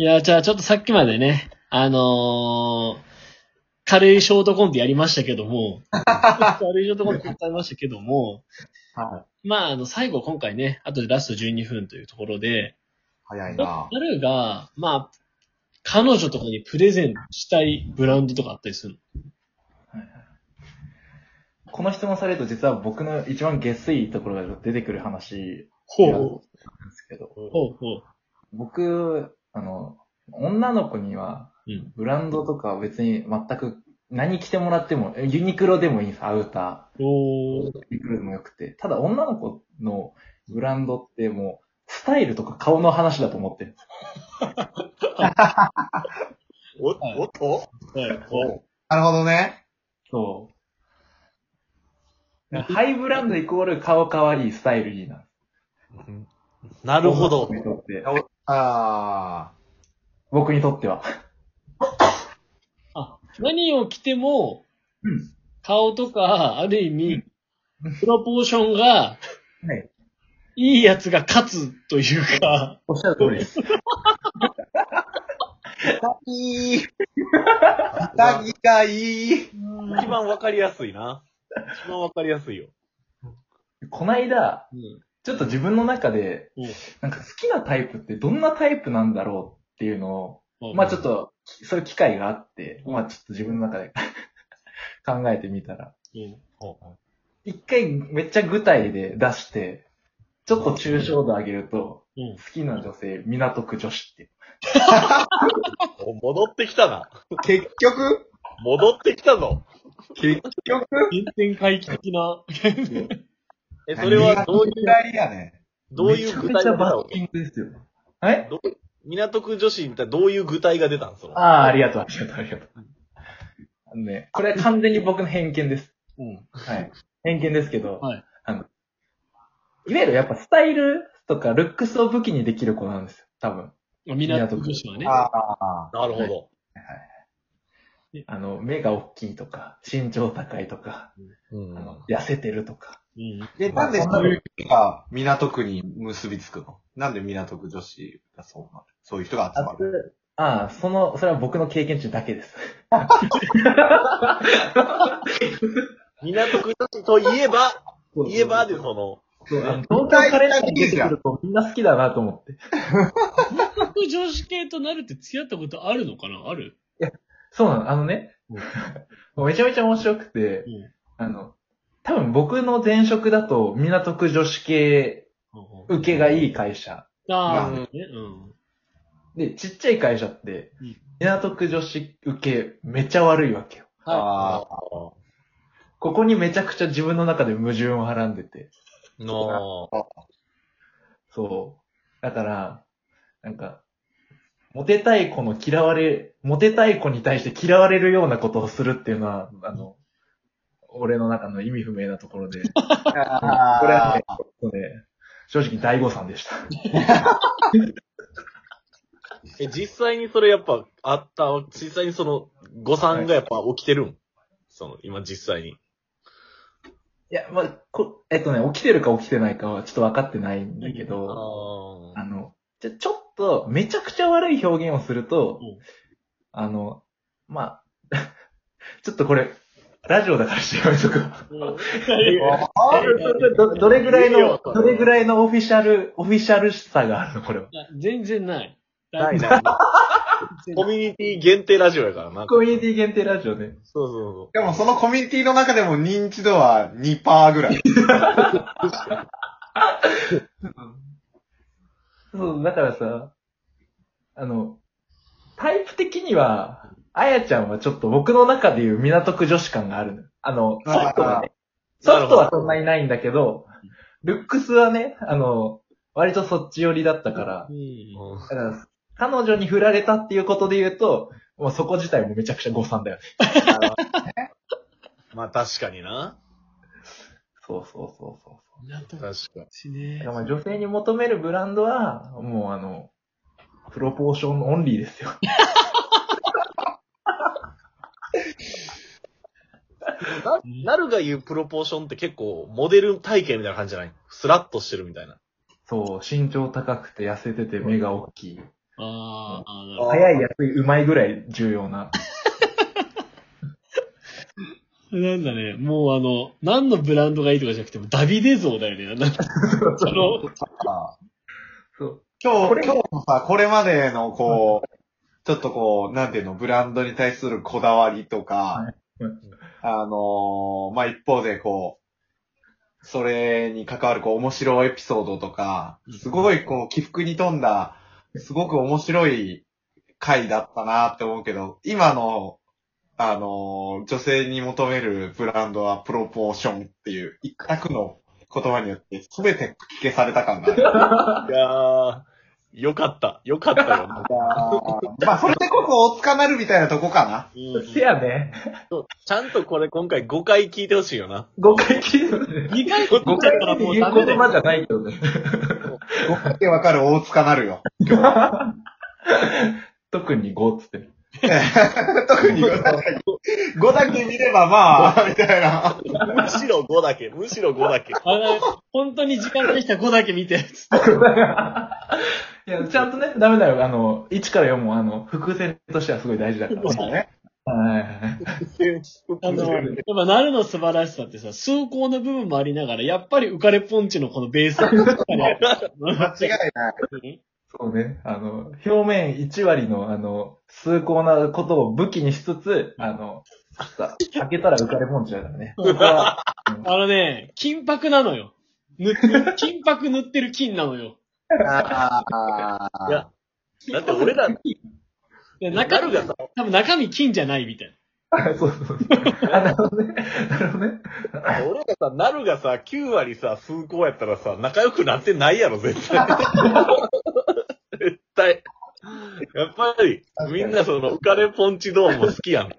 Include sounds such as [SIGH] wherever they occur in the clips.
いや、じゃあちょっとさっきまでね、あのー、軽いショートコントやりましたけども、[LAUGHS] 軽いショートコントやりましたけども、はまあ、あの、最後今回ね、あとでラスト12分というところで、早いな。なるが、まあ、彼女とかにプレゼントしたいブランドとかあったりするこの質問されると実は僕の一番下水ところが出てくる話のなん。ですけど、ほうほう。僕、あの、女の子にはうん。ブランドとかは別に全く何着てもらっても、ユニクロでもいいんです、アウタおー。ー。ユニクロでもよくて。ただ女の子のブランドってもう、スタイルとか顔の話だと思って [LAUGHS] る。お、はいおっとはい。おなるほどね。そう。ハイブランドイコール顔かわいい、スタイルいいな。なるほど。って。あ僕にとっては。あ、何を着てもうん、顔とか、ある意味、プロポーションが、はい。いいやつが勝つというか、おっしゃる通りです。あ。いい。下着がいい。一番わかりやすいな。一番わかりやすいよ。こないだ、うんちょっと自分の中でう。ん、なんか好きなタイプってどんなタイプなんだろうっていうのを、まあちょっ、と、そういう機会があって、まあちょっと自分の中で [LAUGHS] 考えてみたら、う。ん一回めっちゃ具体で出して、ちょっと抽象度上げると、う。ん好きな女性、港区女子って。[LAUGHS] お戻ってきたな。結局？戻ってきたぞ。結局？原点回帰的な。え、それはどういう、ぐらいやね。どういう具めちゃめちゃ体が出たですよ。はいどう港区女子みたいなどういう具体が出たんその。ああ、ありがとう、ありがとう、ありがとう。あのね、これは完全に僕の偏見です。うん。はい。偏見ですけど、はい。あの、いわゆるやっぱスタイルとかルックスを武器にできる子なんですよ、多分。港区女子はね。ああ。なるほど。あの、目が大きいとか、身長高いとか、うんあの、痩せてるとか。うん。で、なんでそういう人が港区に結びつくの？なんで港区女子がそうなる？そういう人が集まる？ああ、その、それは僕の経験値だけです。港区女子といえば、言えばでその、そうあの東京カレンダーに出てくる子みんな好きだなと思って。港区女子系となるって付き合ったことあるのかな？ある？そうなの、あのね、[LAUGHS] めちゃめちゃ面白くて、うんあの、多分僕の前職だと港区女子系受けがいい会社。ああ、まあね。うん。で、ちっちゃい会社ってうん、港区女子受けめっちゃ悪いわけよ。はあここにめちゃくちゃ自分の中で矛盾をはらんでて。の、そう。だから、なんか、モテたい子の嫌われ、モテたい子に対して嫌われるようなことをするっていうのは、あの、俺の中の意味不明なところで、[LAUGHS] こあ。れはね、ね正直大誤算でした。[LAUGHS] え、実際にそれやっぱあった、実際にその誤算がやっぱ起きてるん？その、今実際に。いや、まあ、こ、えっとね、起きてるか起きてないかはちょっと分かってないんだけど、ああの、じゃ、ちょっと、めちゃくちゃ悪い表現をすると、うんあの、まあ、[LAUGHS] ちょっとこれ、ラジオだからしてやめとくわ。あど、[LAUGHS] どれぐらいのどれぐらいのオフィシャル、オフィシャルさがあるのこれは？いや全然ない。ないない。[LAUGHS] コミュニティ限定ラジオやからな。コミュニティ限定ラジオね。そうそうでもそのコミュニティの中でも認知度は2%ぐらい。そう、[LAUGHS] だからさ、あの、タイプ的には、あやちゃんはちょっと僕の中でいう港区女子感があるの。あの、ソフトはね。ソフトはそんなにないんだけど、ルックスはね、あの、割とそっち寄りだったから彼女に振られたっていうことで言うと、もうそこ自体もめちゃくちゃ誤算だよね。[LAUGHS] まあ確かにな。そうそうそうそう。港区確か女子ねだからまあ女性に求めるブランドは、もうあの、プロポーションオンリーですよ。[LAUGHS] に。な、なるが言うプロポーションって結構モデル体型みたいな感じじゃない？スラッとしてるみたいな。そう、身長高くて痩せてて目が大きい。ああ、なるほど早い、安い、うまいぐらい重要な。[LAUGHS] なんだね、もうあの、何のブランドがいいとかじゃなくても、ダビデ像だよね。なんかその、あそう。今日、今日のさ、これまでのこう、ちょっとこう、なんていうの、ブランドに対するこだわりとか、はいあのーまあ、一方でこう、それに関わるこう、面白いエピソードとか、すごいこう、起伏に富んだ、すごく面白い回だったなって思うけど、今の、あのー女性に求めるブランドはプロポーションっていう、一択の言葉によって全て消された感がある。[LAUGHS] いやー、よかった。よかったよ。いやーまあ、それでこそ大塚なるみたいなとこかな。うんせやね。ちゃんとこれ今回5回聞いてほしいよな。5回聞いてるね。2回取っ5ちゃったら回もう言う言ダメだよ。葉じゃないけどね。ごめんってわかる大塚なるよ。[LAUGHS] 特に5っつって。[LAUGHS] 特に5だけ、5だけ見ればまあ、みたいな。むしろ5だけ。むしろ5だけ。あの、本当に時間できたら5だけ見て。つっていや、ちゃんとね、ダメだよ。あの、1から4も、あの、伏線としてはすごい大事だから。そうだね。はい。あの、やっぱ、なるの素晴らしさってさ、崇高な部分もありながら、やっぱり浮かれポンチのこのベースが間違いない。そうね。あの、表面1割の、あの、崇高なことを武器にしつつ、あの、さ、開けたら浮かれポンチだからね。あのね、金箔なのよ。塗って、金箔塗ってる金なのよ。あいや、だって俺ら、で中身なるがさ、多分中身金じゃないみたいあそうそうそう。あ、なるほどね。なるほどね。俺らさ、なるがさ、9割さ、崇高やったらさ、仲良くなってないやろ、絶対。[LAUGHS] 絶対。やっぱり、みんなその、浮かれポンチドームも好きやん。な。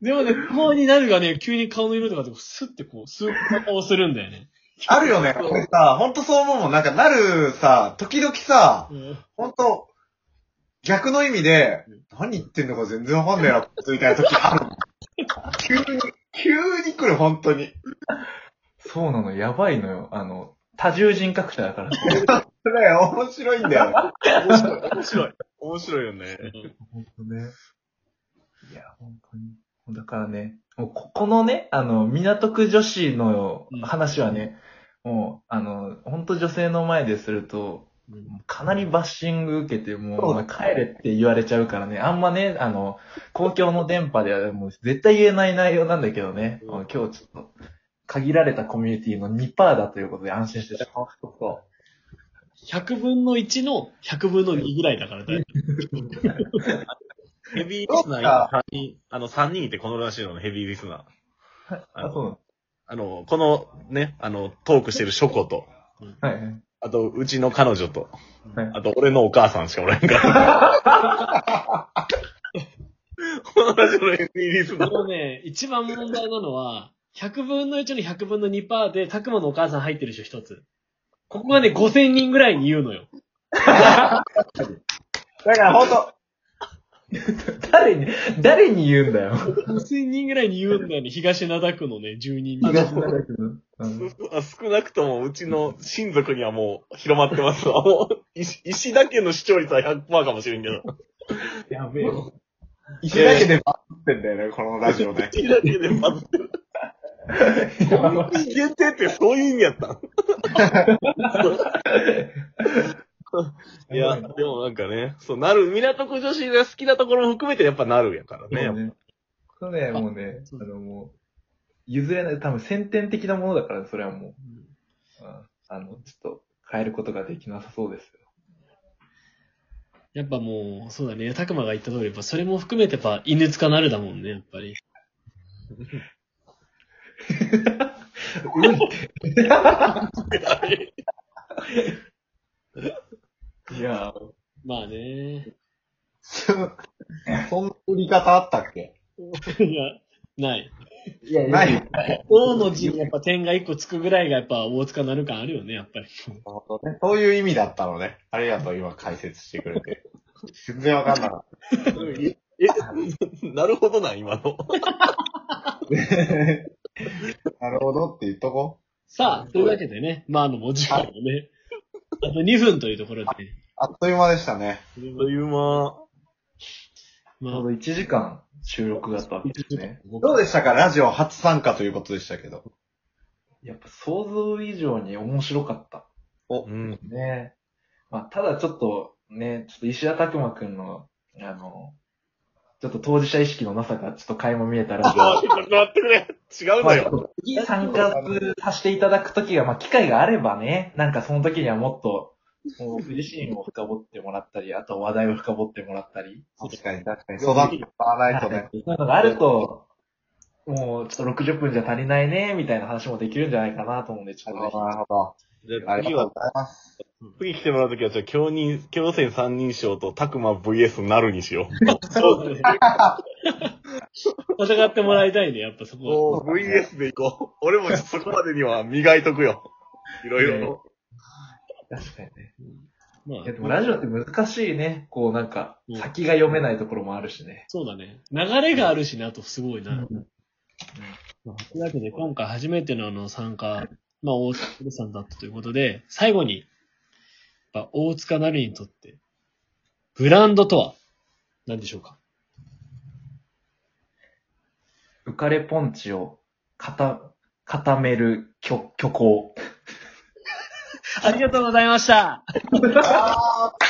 でもね、不法になるがね、急に顔の色とかでスッてこう、スーッと顔するんだよね。あるよね。これさ、ほんとそう思うもん。なんか、なるさ、時々さ、うんほんと、逆の意味で、何言ってんのか全然わかんねえな、みたいな時あるもん。急に、急に来る、本当に。そうなの、やばいのよ。あの、多重人格者だから。それ、面白いんだよ。面白い。面白い。面白いよね。本当ね。いや、本当に。だからね、もうここのね、あの、港区女子の話はね、もう、あの、本当女性の前ですると、かなりバッシング受けて、もう、帰れって言われちゃうからね、あんまね、あの、公共の電波ではもう絶対言えない内容なんだけどね、うん。今日ちょっと、限られたコミュニティの2%だということで安心して。そうそう100分の1の100分の2ぐらいだからだよ。[LAUGHS] ヘビーリスナー今3人、あの、3人いてこのらしいのヘビーリスナー。あ、そうあの、このね、あの、トークしてるショコと、はいはい。あと、うちの彼女と、はいあと、俺のお母さんしかおらんから。このラジオのヘビーリスナー。でもね、一番問題なのは、100分の1の100分の2%で、たくまのお母さん入ってるでしょ、一つ。ここがね、5000人ぐらいに言うのよ。[LAUGHS] だからほんと、[LAUGHS] 誰に、誰に言うんだよ。5000人ぐらいに言うんだよね、東灘区のね、住人に。東灘区のうんあ少なくともうちの親族にはもう広まってますわ。[LAUGHS] もう、石石だけの視聴率は100%かもしれんけど。やべえ。石だけでバズってんだよね、このラジオね。[LAUGHS] 石だけでバズってる。限定ってそういう意味やったん [LAUGHS] いや、でもなんかね、そう、なる、港区女子が好きなところも含めてやっぱなるやからね。ね。そうね、もうね、あのもう、譲れない、多分先天的なものだから、それはもう、うんあの、ちょっと変えることができなさそうですよ。やっぱもう、そうだね、たくまが言った通り、やっぱそれも含めてやっぱ犬塚なるだもんね、やっぱり。[LAUGHS] [LAUGHS] いやまあね。[LAUGHS] そんな売り方あったっけ？[LAUGHS] いや、ない。いやない。王の字にやっぱ点が1個つくぐらいがやっぱ大塚なる感あるよね、やっぱり。そういう意味だったのね。ありがとう、今解説してくれて。全然わかんなかっえ、え [LAUGHS] なるほどな、今の。た。なるほどって言っとこさあ、というわけでね、まああの、文字をね、あと2分というところで、あっという間でしたね。という間。まちょうど1時間収録だったわけですね。どうでしたか？ラジオ初参加ということでしたけど。やっぱ想像以上に面白かった。うん。ねまあ、ただちょっと、ね、ちょっと石田拓馬くんの、あの、ちょっと当事者意識のなさがちょっと垣間見えたら、ちょっと待ってくれ。違うまあのよ。次参加させていただくときが、まあ、機会があればね、なんかその時にはもっと、もう、自身を深掘ってもらったり、あと話題を深掘ってもらったり、確かに確かに。育ってもらわないとね。そういうのがあると、もう、ちょっと60分じゃ足りないね、みたいな話もできるんじゃないかなと思うんで、ちょっとねなるほど、なるほど。じゃあ次はありがとうご、ざいます。次来てもらうときは、じゃあ、強人、強戦三人称とタクマ VS なるにしよそうだね。[LAUGHS] 戦ってもらいたいね、やっぱそう。こは。もう VS でいこう。俺もそこまでには磨いとくよ。いろいろと。確かにね。まあいや、でもラジオって難しいね。こうなんかうん、先が読めないところもあるしね。そうだね。流れがあるしね、あとすごいな。うんまあというわけで、今回初めてのあの参加、まあ、大塚さんだったということで、最後に、やっぱ大塚なるにとって、ブランドとは何でしょうか？浮かれポンチを固、固める虚、虚構。ありがとうございました。[LAUGHS]